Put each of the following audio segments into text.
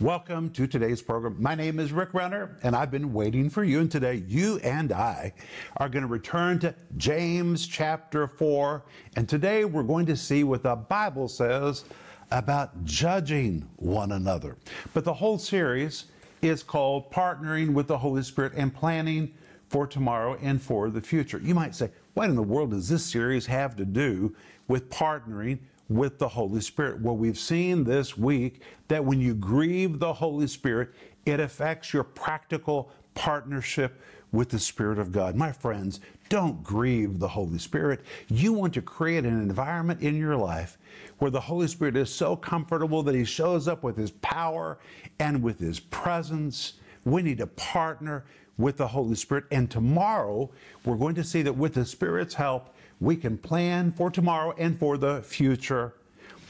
Welcome to today's program. My name is Rick Renner, and I've been waiting for you. And today, you and I are going to return to James chapter 4. And today, we're going to see what the Bible says about judging one another. But the whole series is called Partnering with the Holy Spirit and Planning for Tomorrow and for the Future. You might say, what in the world does this series have to do with partnering with the Holy Spirit. Well, we've seen this week that when you grieve the Holy Spirit, it affects your practical partnership with the Spirit of God. My friends, don't grieve the Holy Spirit. You want to create an environment in your life where the Holy Spirit is so comfortable that He shows up with His power and with His presence. We need to partner with the Holy Spirit. And tomorrow, we're going to see that with the Spirit's help, we can plan for tomorrow and for the future.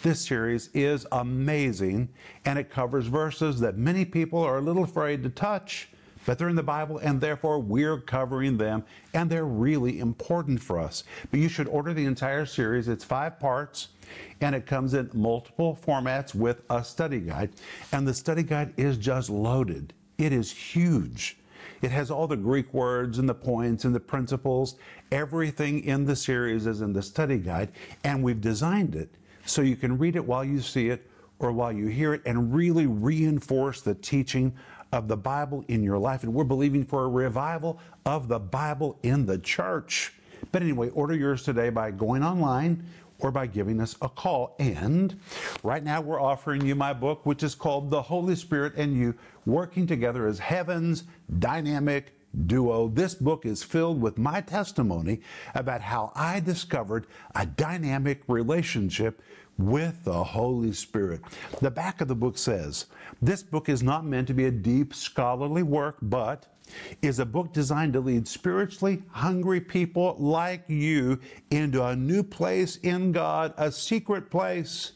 This series is amazing and it covers verses that many people are a little afraid to touch, but they're in the Bible and therefore we're covering them and they're really important for us. But you should order the entire series. It's five parts and it comes in multiple formats with a study guide. And the study guide is just loaded, it is huge. It has all the Greek words and the points and the principles. Everything in the series is in the study guide, and we've designed it so you can read it while you see it or while you hear it and really reinforce the teaching of the Bible in your life. And we're believing for a revival of the Bible in the church. But anyway, order yours today by going online or by giving us a call. And right now, we're offering you my book, which is called The Holy Spirit and You Working Together as Heaven's Dynamic Duo. This book is filled with my testimony about how I discovered a dynamic relationship with the Holy Spirit. The back of the book says, This book is not meant to be a deep scholarly work, but is a book designed to lead spiritually hungry people like you into a new place in God, a secret place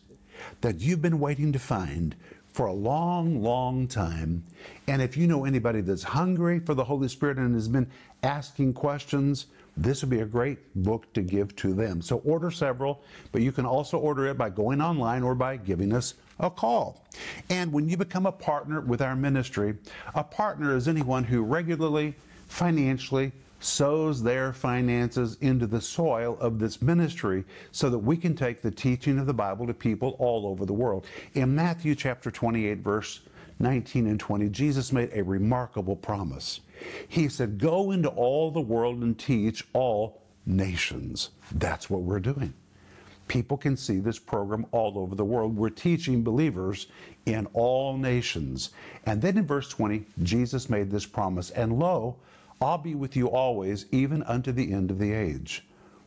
that you've been waiting to find for a long, long time. And if you know anybody that's hungry for the Holy Spirit and has been asking questions, this would be a great book to give to them. So order several, but you can also order it by going online or by giving us a call. And when you become a partner with our ministry, a partner is anyone who regularly, financially, sows their finances into the soil of this ministry so that we can take the teaching of the Bible to people all over the world. In Matthew chapter 28, verse 19 and 20, Jesus made a remarkable promise. He said, Go into all the world and teach all nations. That's what we're doing. People can see this program all over the world. We're teaching believers in all nations. And then in verse 20, Jesus made this promise, and lo, I'll be with you always, even unto the end of the age.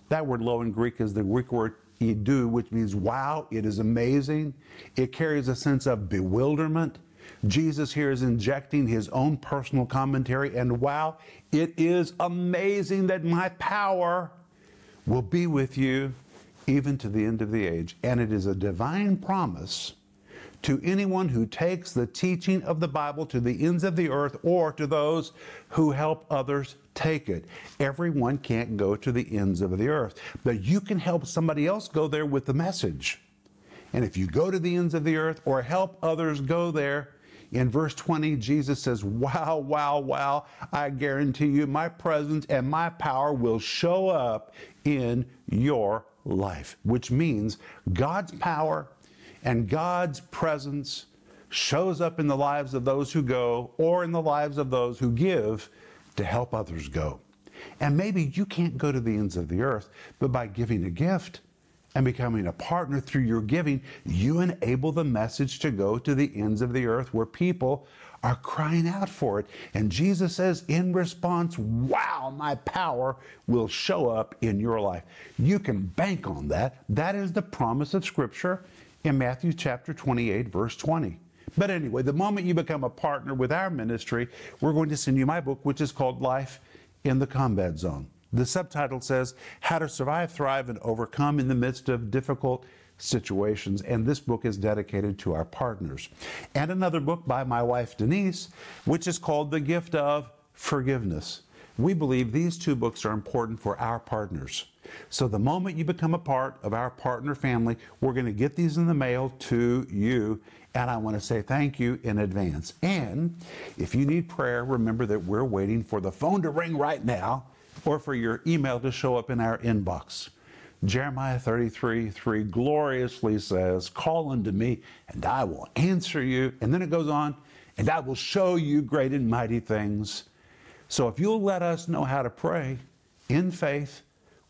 That word lo in Greek is the Greek word idu, which means wow, it is amazing. It carries a sense of bewilderment. Jesus here is injecting his own personal commentary, and wow, it is amazing that my power will be with you even to the end of the age. And it is a divine promise to anyone who takes the teaching of the Bible to the ends of the earth or to those who help others take it. Everyone can't go to the ends of the earth, but you can help somebody else go there with the message. And if you go to the ends of the earth or help others go there, in verse 20, Jesus says, Wow, wow, wow, I guarantee you my presence and my power will show up in your life, which means God's power and God's presence shows up in the lives of those who go or in the lives of those who give to help others go. And maybe you can't go to the ends of the earth, but by giving a gift and becoming a partner through your giving, you enable the message to go to the ends of the earth where people are crying out for it. And Jesus says in response, Wow, my power will show up in your life. You can bank on that. That is the promise of Scripture in Matthew chapter 28, verse 20. But anyway, the moment you become a partner with our ministry, we're going to send you my book, which is called Life in the Combat Zone. The subtitle says How to Survive, Thrive, and Overcome in the Midst of Difficult Situations. And this book is dedicated to our partners. And another book by my wife, Denise, which is called The Gift of Forgiveness. We believe these two books are important for our partners. So the moment you become a part of our partner family, we're going to get these in the mail to you And I want to say thank you in advance. And if you need prayer, remember that we're waiting for the phone to ring right now or for your email to show up in our inbox. Jeremiah 33 3 gloriously says, Call unto me, and I will answer you. And then it goes on, and I will show you great and mighty things. So if you'll let us know how to pray in faith,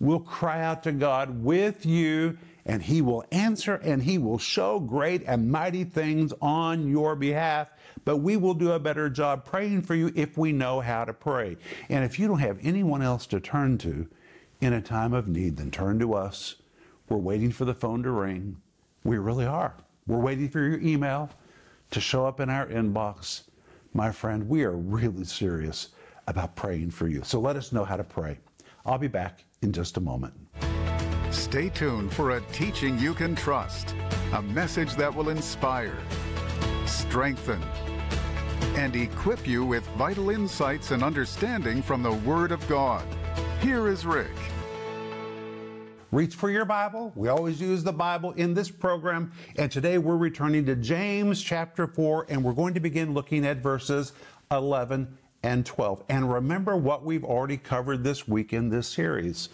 we'll cry out to God with you and he will answer and he will show great and mighty things on your behalf. But we will do a better job praying for you if we know how to pray. And if you don't have anyone else to turn to in a time of need, then turn to us. We're waiting for the phone to ring. We really are. We're waiting for your email to show up in our inbox. My friend, we are really serious about praying for you. So let us know how to pray. I'll be back in just a moment. Stay tuned for a teaching you can trust, a message that will inspire, strengthen, and equip you with vital insights and understanding from the Word of God. Here is Rick. Reach for your Bible. We always use the Bible in this program. And today we're returning to James chapter 4, and we're going to begin looking at verses 11 and 12. And remember what we've already covered this week in this series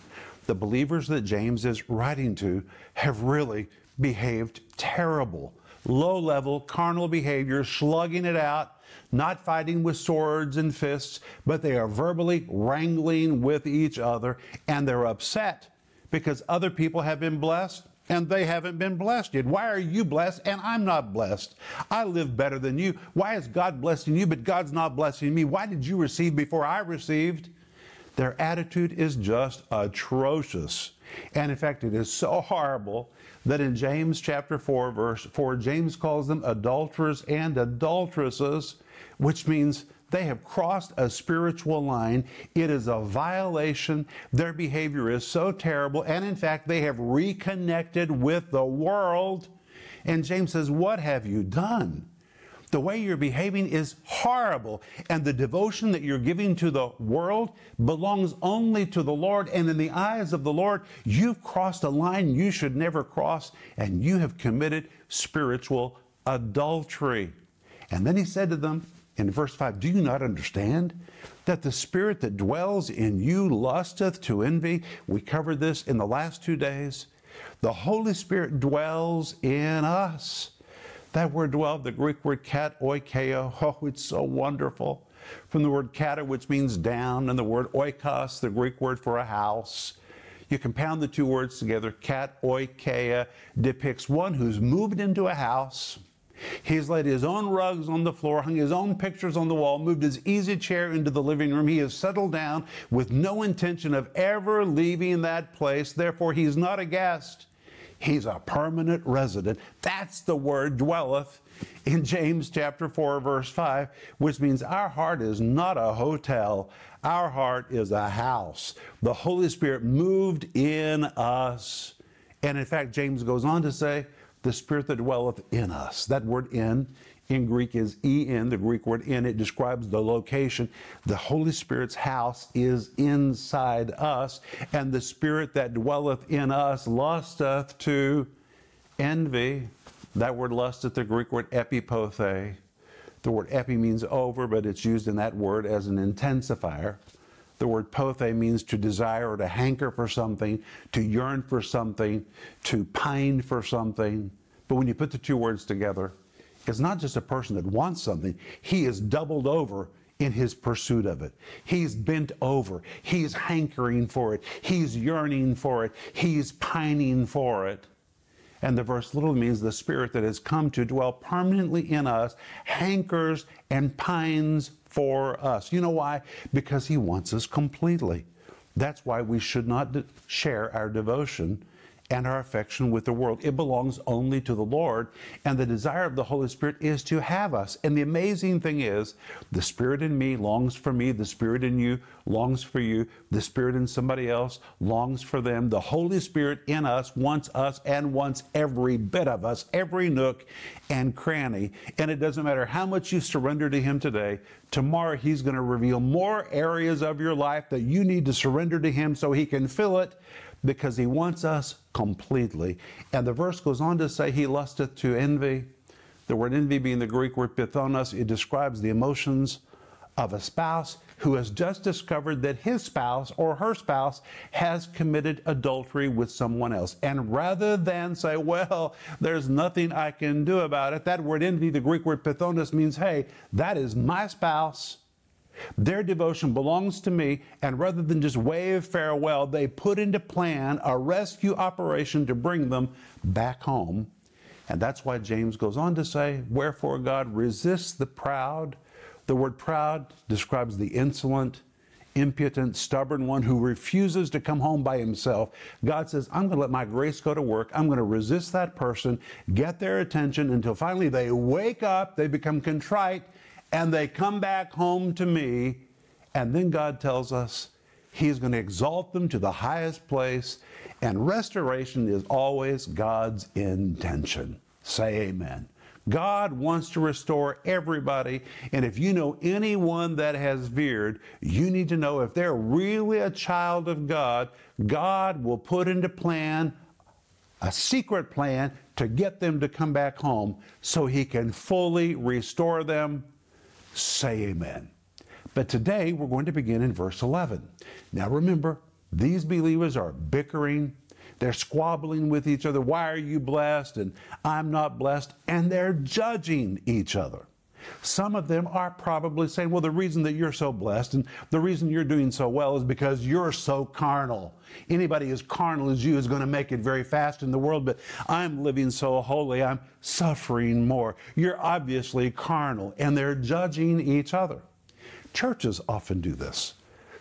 the believers that James is writing to have really behaved terrible. Low level, carnal behavior, slugging it out, not fighting with swords and fists, but they are verbally wrangling with each other, and they're upset because other people have been blessed and they haven't been blessed yet. Why are you blessed and I'm not blessed? I live better than you. Why is God blessing you but God's not blessing me? Why did you receive before I received? Their attitude is just atrocious. And in fact, it is so horrible that in James chapter 4, verse 4, James calls them adulterers and adulteresses, which means they have crossed a spiritual line. It is a violation. Their behavior is so terrible. And in fact, they have reconnected with the world. And James says, What have you done? The way you're behaving is horrible, and the devotion that you're giving to the world belongs only to the Lord. And in the eyes of the Lord, you've crossed a line you should never cross, and you have committed spiritual adultery. And then he said to them in verse 5 Do you not understand that the spirit that dwells in you lusteth to envy? We covered this in the last two days. The Holy Spirit dwells in us. That word dwell, the Greek word kat, oikeo, oh, it's so wonderful. From the word kata, which means down, and the word oikos, the Greek word for a house. You compound the two words together. Katoikeo depicts one who's moved into a house. He's laid his own rugs on the floor, hung his own pictures on the wall, moved his easy chair into the living room. He has settled down with no intention of ever leaving that place. Therefore, he's not a guest. He's a permanent resident. That's the word dwelleth in James chapter 4, verse 5, which means our heart is not a hotel. Our heart is a house. The Holy Spirit moved in us. And in fact, James goes on to say, the Spirit that dwelleth in us. That word in in Greek is en, the Greek word in. It describes the location. The Holy Spirit's house is inside us, and the Spirit that dwelleth in us lusteth to envy. That word lusteth, the Greek word epipothe. The word epi means over, but it's used in that word as an intensifier. The word pothe means to desire or to hanker for something, to yearn for something, to pine for something. But when you put the two words together, it's not just a person that wants something, he is doubled over in his pursuit of it. He's bent over. He's hankering for it. He's yearning for it. He's pining for it. And the verse literally means the Spirit that has come to dwell permanently in us hankers and pines for us. You know why? Because He wants us completely. That's why we should not share our devotion and our affection with the world. It belongs only to the Lord. And the desire of the Holy Spirit is to have us. And the amazing thing is, the Spirit in me longs for me, the Spirit in you longs for you, the Spirit in somebody else longs for them. The Holy Spirit in us wants us and wants every bit of us, every nook and cranny. And it doesn't matter how much you surrender to Him today, tomorrow He's going to reveal more areas of your life that you need to surrender to Him so He can fill it because he wants us completely. And the verse goes on to say, He lusteth to envy. The word envy being the Greek word pithonos, it describes the emotions of a spouse who has just discovered that his spouse or her spouse has committed adultery with someone else. And rather than say, well, there's nothing I can do about it, that word envy, the Greek word pithonos, means, hey, that is my spouse. Their devotion belongs to me, and rather than just wave farewell, they put into plan a rescue operation to bring them back home. And that's why James goes on to say, Wherefore God resists the proud the word proud describes the insolent, impudent, stubborn one who refuses to come home by himself. God says, I'm going to let my grace go to work. I'm going to resist that person, get their attention until finally they wake up, they become contrite, and they come back home to me. And then God tells us He's going to exalt them to the highest place. And restoration is always God's intention. Say amen. God wants to restore everybody. And if you know anyone that has veered, you need to know if they're really a child of God, God will put into plan a secret plan to get them to come back home so he can fully restore them. Say amen. But today we're going to begin in verse 11. Now remember, these believers are bickering, they're squabbling with each other. Why are you blessed? And I'm not blessed. And they're judging each other. Some of them are probably saying, well, the reason that you're so blessed and the reason you're doing so well is because you're so carnal. Anybody as carnal as you is going to make it very fast in the world, but I'm living so holy, I'm suffering more. You're obviously carnal, and they're judging each other. Churches often do this.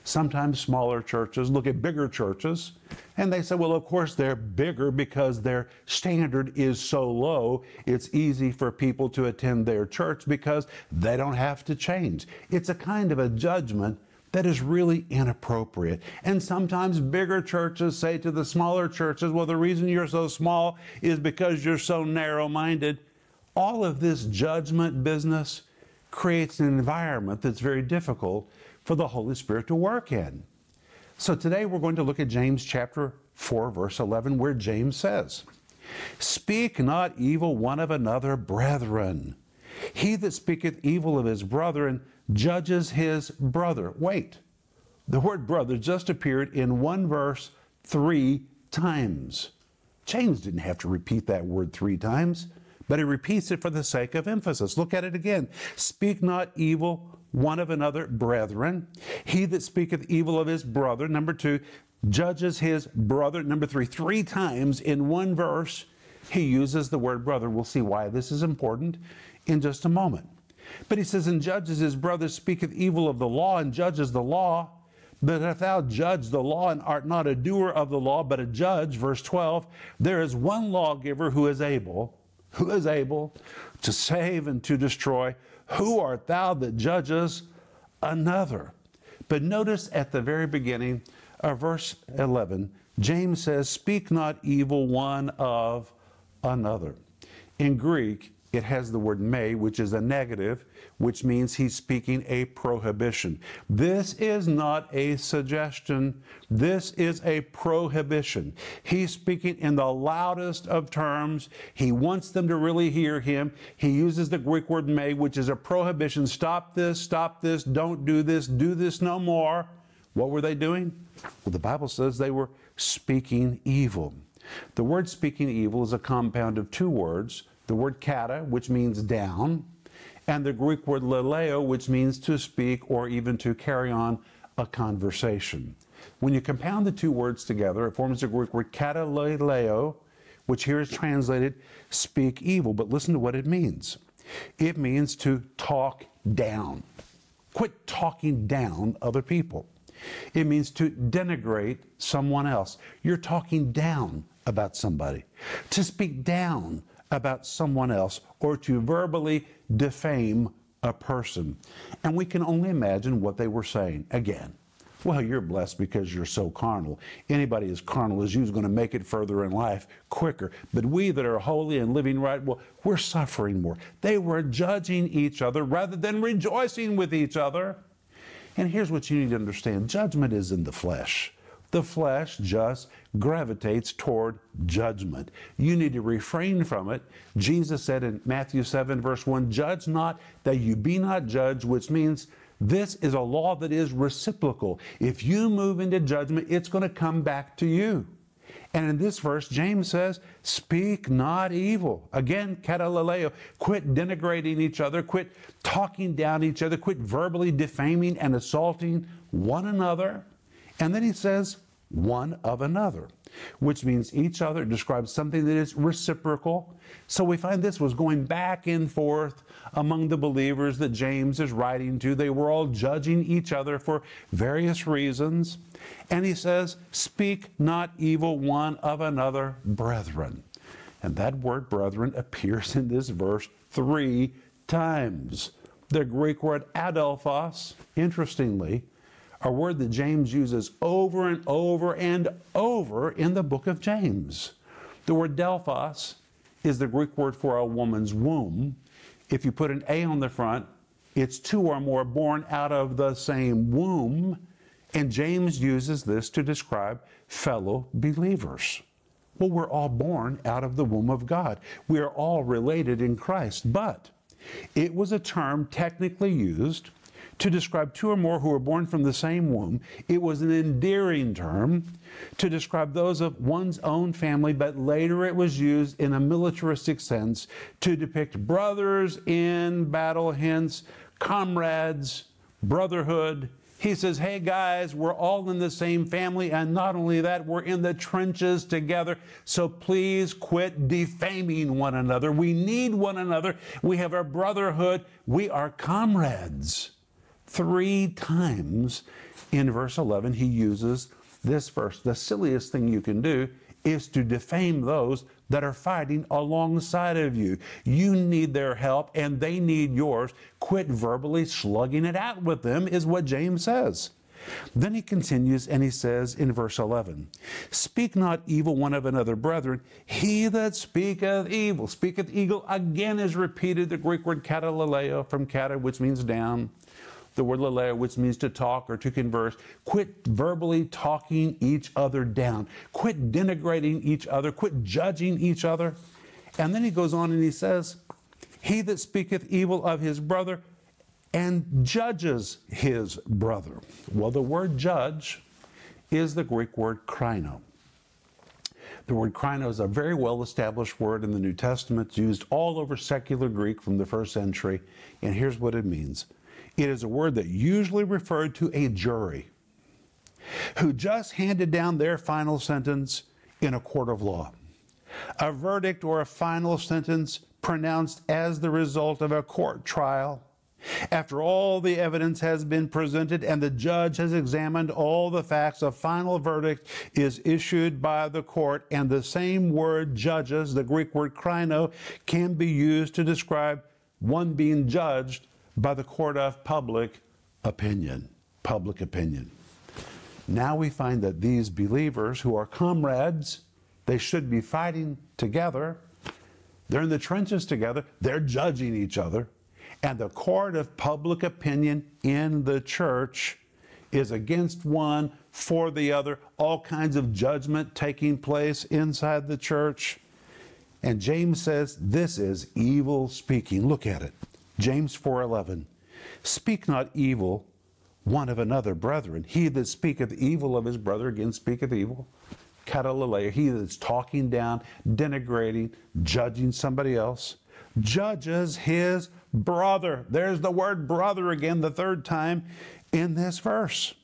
Sometimes smaller churches look at bigger churches and they say, well, of course they're bigger because their standard is so low. It's easy for people to attend their church because they don't have to change. It's a kind of a judgment that is really inappropriate. And sometimes bigger churches say to the smaller churches, well, the reason you're so small is because you're so narrow minded. All of this judgment business creates an environment that's very difficult for the Holy Spirit to work in. So today we're going to look at James chapter 4, verse 11, where James says, Speak not evil one of another, brethren. He that speaketh evil of his brethren judges his brother. Wait, the word brother just appeared in one verse three times. James didn't have to repeat that word three times, but he repeats it for the sake of emphasis. Look at it again. Speak not evil one of another brethren. He that speaketh evil of his brother, number two, judges his brother. Number three, three times in one verse, he uses the word brother. We'll see why this is important in just a moment. But he says, and judges his brother, speaketh evil of the law, and judges the law. But if thou judge the law and art not a doer of the law, but a judge, verse 12, there is one lawgiver who is able, who is able to save and to destroy. Who art thou that judges another? But notice at the very beginning of verse 11, James says, Speak not evil one of another. In Greek, it has the word may, which is a negative, which means he's speaking a prohibition. This is not a suggestion. This is a prohibition. He's speaking in the loudest of terms. He wants them to really hear him. He uses the Greek word may, which is a prohibition. Stop this, stop this, don't do this, do this no more. What were they doing? Well, the Bible says they were speaking evil. The word speaking evil is a compound of two words the word kata, which means down, and the Greek word laleo, which means to speak or even to carry on a conversation. When you compound the two words together, it forms the Greek word katalaleo, which here is translated speak evil. But listen to what it means it means to talk down. Quit talking down other people. It means to denigrate someone else. You're talking down about somebody. To speak down about someone else or to verbally defame a person. And we can only imagine what they were saying. Again, well, you're blessed because you're so carnal. Anybody as carnal as you is going to make it further in life quicker. But we that are holy and living right, well, we're suffering more. They were judging each other rather than rejoicing with each other. And here's what you need to understand judgment is in the flesh. The flesh just gravitates toward judgment. You need to refrain from it. Jesus said in Matthew 7, verse 1, Judge not that you be not judged, which means this is a law that is reciprocal. If you move into judgment, it's going to come back to you. And in this verse, James says, Speak not evil. Again, katalaleo. Quit denigrating each other, quit talking down each other, quit verbally defaming and assaulting one another. And then he says, one of another, which means each other describes something that is reciprocal. So we find this was going back and forth among the believers that James is writing to. They were all judging each other for various reasons. And he says, Speak not evil one of another, brethren. And that word brethren appears in this verse three times. The Greek word adelphos, interestingly, a word that James uses over and over and over in the book of James. The word delphos is the Greek word for a woman's womb. If you put an A on the front, it's two or more born out of the same womb. And James uses this to describe fellow believers. Well, we're all born out of the womb of God. We are all related in Christ. But it was a term technically used to describe two or more who were born from the same womb. It was an endearing term to describe those of one's own family, but later it was used in a militaristic sense to depict brothers in battle, hence comrades, brotherhood. He says, Hey guys, we're all in the same family, and not only that, we're in the trenches together. So please quit defaming one another. We need one another. We have a brotherhood. We are comrades. Three times in verse 11, he uses this verse. The silliest thing you can do is to defame those that are fighting alongside of you. You need their help and they need yours. Quit verbally slugging it out with them, is what James says. Then he continues and he says in verse 11, Speak not evil one of another, brethren. He that speaketh evil, speaketh evil, again is repeated the Greek word katalaleo from kata, which means down the word laleo, which means to talk or to converse. Quit verbally talking each other down. Quit denigrating each other. Quit judging each other. And then he goes on and he says, He that speaketh evil of his brother and judges his brother. Well, the word judge is the Greek word krino. The word krino is a very well established word in the New Testament, used all over secular Greek from the first century. And here's what it means it is a word that usually referred to a jury who just handed down their final sentence in a court of law. A verdict or a final sentence pronounced as the result of a court trial. After all the evidence has been presented and the judge has examined all the facts, a final verdict is issued by the court, and the same word judges, the Greek word krino, can be used to describe one being judged by the court of public opinion. Public opinion. Now we find that these believers who are comrades, they should be fighting together. They're in the trenches together. They're judging each other. And the court of public opinion in the church is against one, for the other, all kinds of judgment taking place inside the church. And James says this is evil speaking. Look at it. James 4:11 Speak not evil one of another, brethren. He that speaketh evil of his brother again speaketh evil. Katalaleo, he that's talking down, denigrating, judging somebody else, judges his brother. There's the word brother again, the third time in this verse.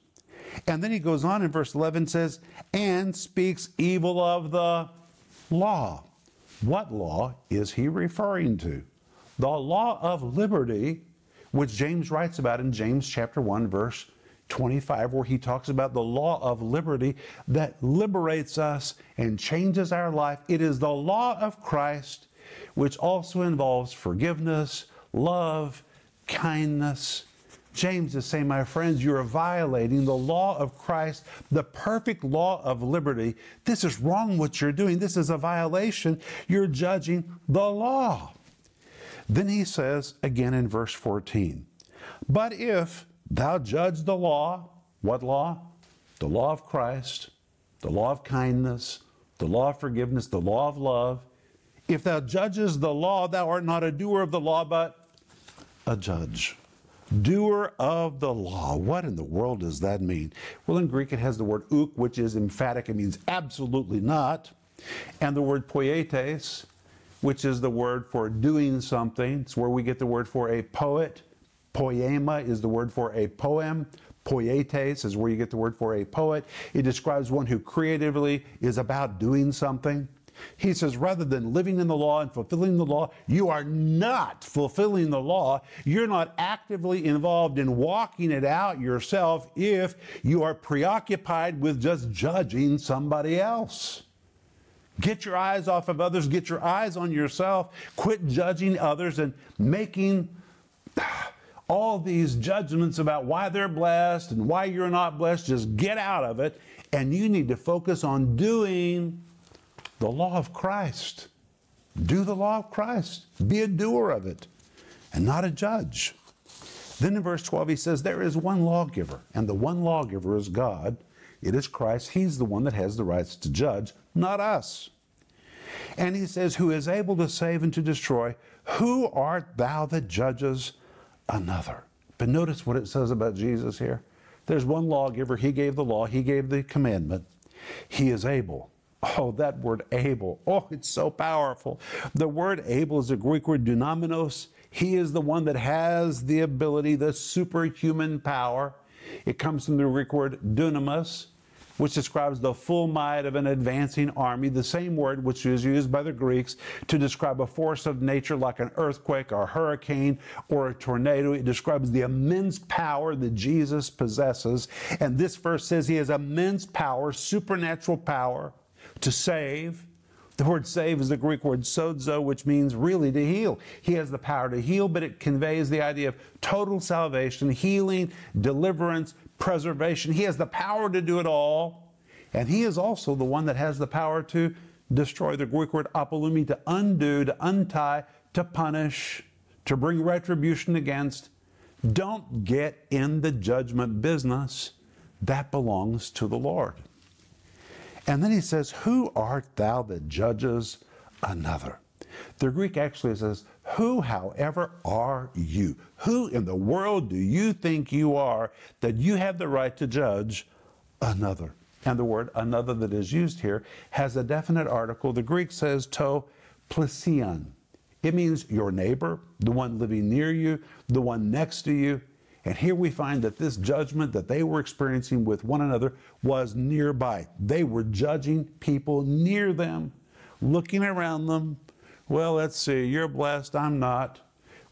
And then he goes on in verse 11 says, and speaks evil of the law. What law is he referring to? The law of liberty, which James writes about in James chapter 1, verse 25, where he talks about the law of liberty that liberates us and changes our life. It is the law of Christ, which also involves forgiveness, love, kindness. James is saying, my friends, you are violating the law of Christ, the perfect law of liberty. This is wrong what you're doing. This is a violation. You're judging the law. Then he says again in verse 14, But if thou judge the law, what law? The law of Christ. the law of kindness, the law of forgiveness, the law of love. If thou judges the law, thou art not a doer of the law, but a judge. Doer of the law. What in the world does that mean? Well, in Greek it has the word uk, which is emphatic. It means absolutely not. And the word poietes, which is the word for doing something. It's where we get the word for a poet. Poema is the word for a poem. Poietes is where you get the word for a poet. It describes one who creatively is about doing something. He says, rather than living in the law and fulfilling the law, you are not fulfilling the law. You're not actively involved in walking it out yourself if you are preoccupied with just judging somebody else. Get your eyes off of others, get your eyes on yourself, quit judging others and making all these judgments about why they're blessed and why you're not blessed. Just get out of it, and you need to focus on doing the law of Christ. Do the law of Christ. Be a doer of it and not a judge. Then in verse 12, he says, There is one lawgiver, and the one lawgiver is God. It is Christ. He's the one that has the rights to judge, not us. And he says, Who is able to save and to destroy? Who art thou that judges another? But notice what it says about Jesus here. There's one lawgiver. He gave the law, he gave the commandment. He is able. Oh, that word able. Oh, it's so powerful. The word able is a Greek word dunamenos. He is the one that has the ability, the superhuman power. It comes from the Greek word dunamis, which describes the full might of an advancing army, the same word which is used by the Greeks to describe a force of nature like an earthquake or a hurricane or a tornado. It describes the immense power that Jesus possesses. And this verse says he has immense power, supernatural power to save. The word save is the Greek word sozo, which means really to heal. He has the power to heal, but it conveys the idea of total salvation, healing, deliverance, preservation. He has the power to do it all. And he is also the one that has the power to destroy. The Greek word apolumi, to undo, to untie, to punish, to bring retribution against. Don't get in the judgment business. That belongs to the Lord. And then he says, Who art thou that judges another? The Greek actually says, Who, however, are you? Who in the world do you think you are that you have the right to judge another? And the word another that is used here has a definite article. The Greek says to plesion. It means your neighbor, the one living near you, the one next to you. And here we find that this judgment that they were experiencing with one another was nearby. They were judging people near them, looking around them, well, let's see, you're blessed, I'm not.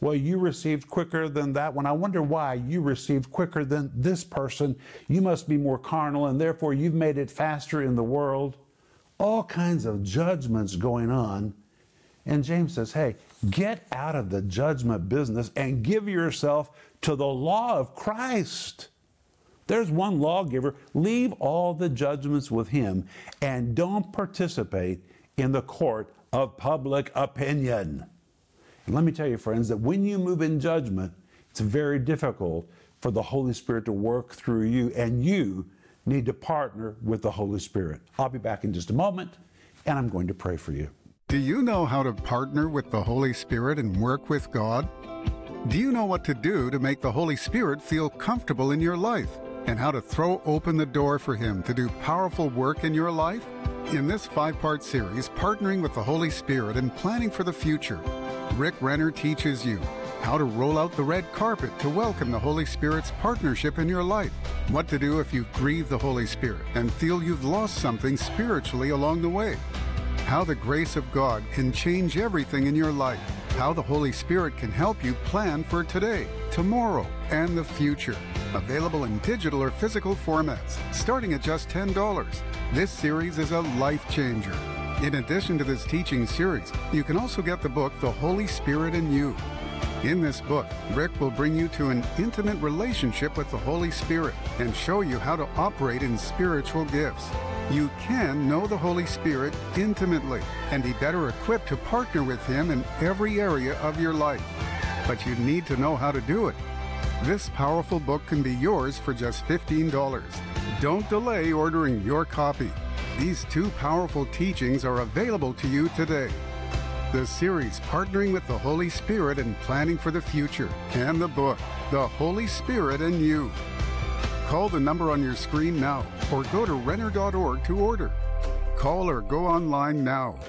Well, you received quicker than that one. I wonder why you received quicker than this person. You must be more carnal, and therefore you've made it faster in the world. All kinds of judgments going on. And James says, hey, get out of the judgment business and give yourself to the law of Christ. There's one lawgiver. Leave all the judgments with him and don't participate in the court of public opinion. And let me tell you, friends, that when you move in judgment, it's very difficult for the Holy Spirit to work through you, and you need to partner with the Holy Spirit. I'll be back in just a moment, and I'm going to pray for you. Do you know how to partner with the Holy Spirit and work with God? Do you know what to do to make the Holy Spirit feel comfortable in your life? And how to throw open the door for Him to do powerful work in your life? In this five part series, Partnering with the Holy Spirit and Planning for the Future, Rick Renner teaches you how to roll out the red carpet to welcome the Holy Spirit's partnership in your life, what to do if you've grieved the Holy Spirit and feel you've lost something spiritually along the way, how the grace of God can change everything in your life, how the Holy Spirit can help you plan for today, tomorrow, and the future. Available in digital or physical formats, starting at just $10. This series is a life changer. In addition to this teaching series, you can also get the book The Holy Spirit in You. In this book, Rick will bring you to an intimate relationship with the Holy Spirit and show you how to operate in spiritual gifts. You can know the Holy Spirit intimately and be better equipped to partner with Him in every area of your life. But you need to know how to do it. This powerful book can be yours for just $15. Don't delay ordering your copy. these two powerful teachings are available to you today. The series Partnering with the Holy Spirit and Planning for the Future, and the book The Holy Spirit and You. Call the number on your screen now or go to Renner.org to order. Call or go online now.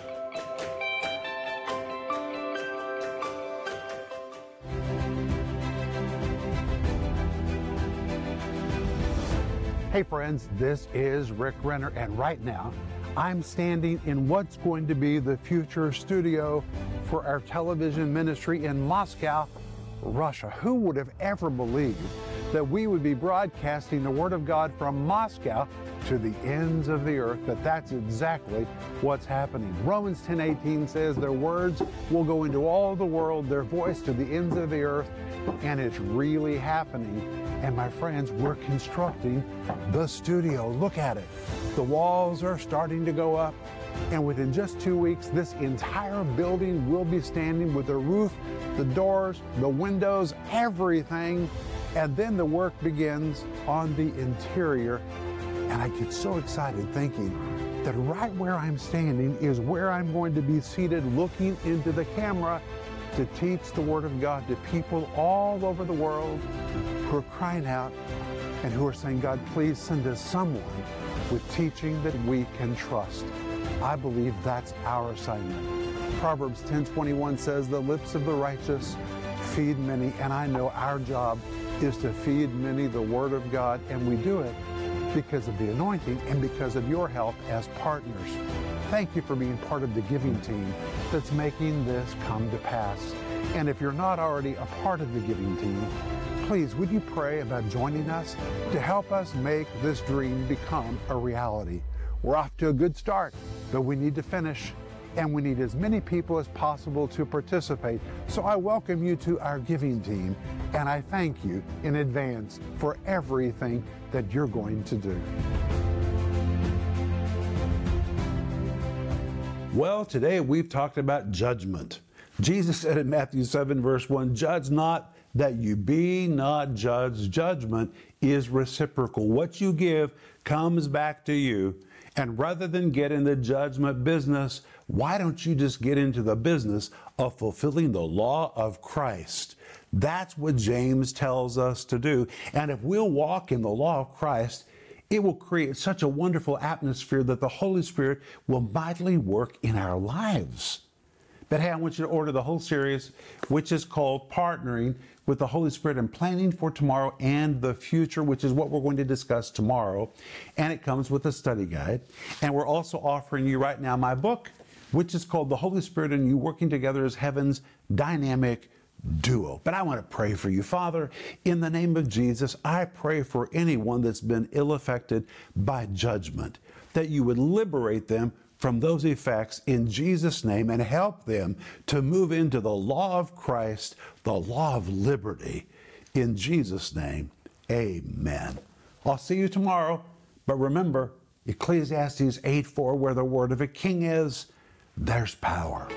Hey friends, this is Rick Renner, and right now I'm standing in what's going to be the future studio for our television ministry in Moscow, Russia. Who would have ever believed that we would be broadcasting the Word of God from Moscow to the ends of the earth? That that's exactly what's happening. Romans 10:18 says their words will go into all the world, their voice to the ends of the earth, and it's really happening. And my friends, we're constructing the studio. Look at it. The walls are starting to go up. And within just two weeks, this entire building will be standing with the roof, the doors, the windows, everything. And then the work begins on the interior. And I get so excited thinking that right where I'm standing is where I'm going to be seated looking into the camera to teach the Word of God to people all over the world who are crying out and who are saying, God, please send us someone with teaching that we can trust. I believe that's our assignment. Proverbs 10:21 says, "The lips of the righteous feed many," and I know our job is to feed many the word of God, and we do it because of the anointing and because of your help as partners. Thank you for being part of the giving team that's making this come to pass. And if you're not already a part of the giving team, please would you pray about joining us to help us make this dream become a reality? We're off to a good start, but we need to finish and we need as many people as possible to participate. So I welcome you to our giving team, and I thank you in advance for everything that you're going to do. Well, today we've talked about judgment. Jesus said in Matthew 7, verse 1, Judge not that you be not judged. Judgment is reciprocal. What you give comes back to you. And rather than get in the judgment business, why don't you just get into the business of fulfilling the law of Christ? That's what James tells us to do. And if we'll walk in the law of Christ, it will create such a wonderful atmosphere that the Holy Spirit will mightily work in our lives. But hey, I want you to order the whole series, which is called Partnering with the Holy Spirit and Planning for Tomorrow and the Future, which is what we're going to discuss tomorrow. And it comes with a study guide. And we're also offering you right now my book, which is called The Holy Spirit and You Working Together as Heaven's Dynamic duo. But I want to pray for you. Father, in the name of Jesus, I pray for anyone that's been ill affected by judgment, that you would liberate them from those effects in Jesus' name and help them to move into the law of Christ, the law of liberty. In Jesus' name, amen. I'll see you tomorrow. But remember, Ecclesiastes 8 4, where the word of a king is, there's power.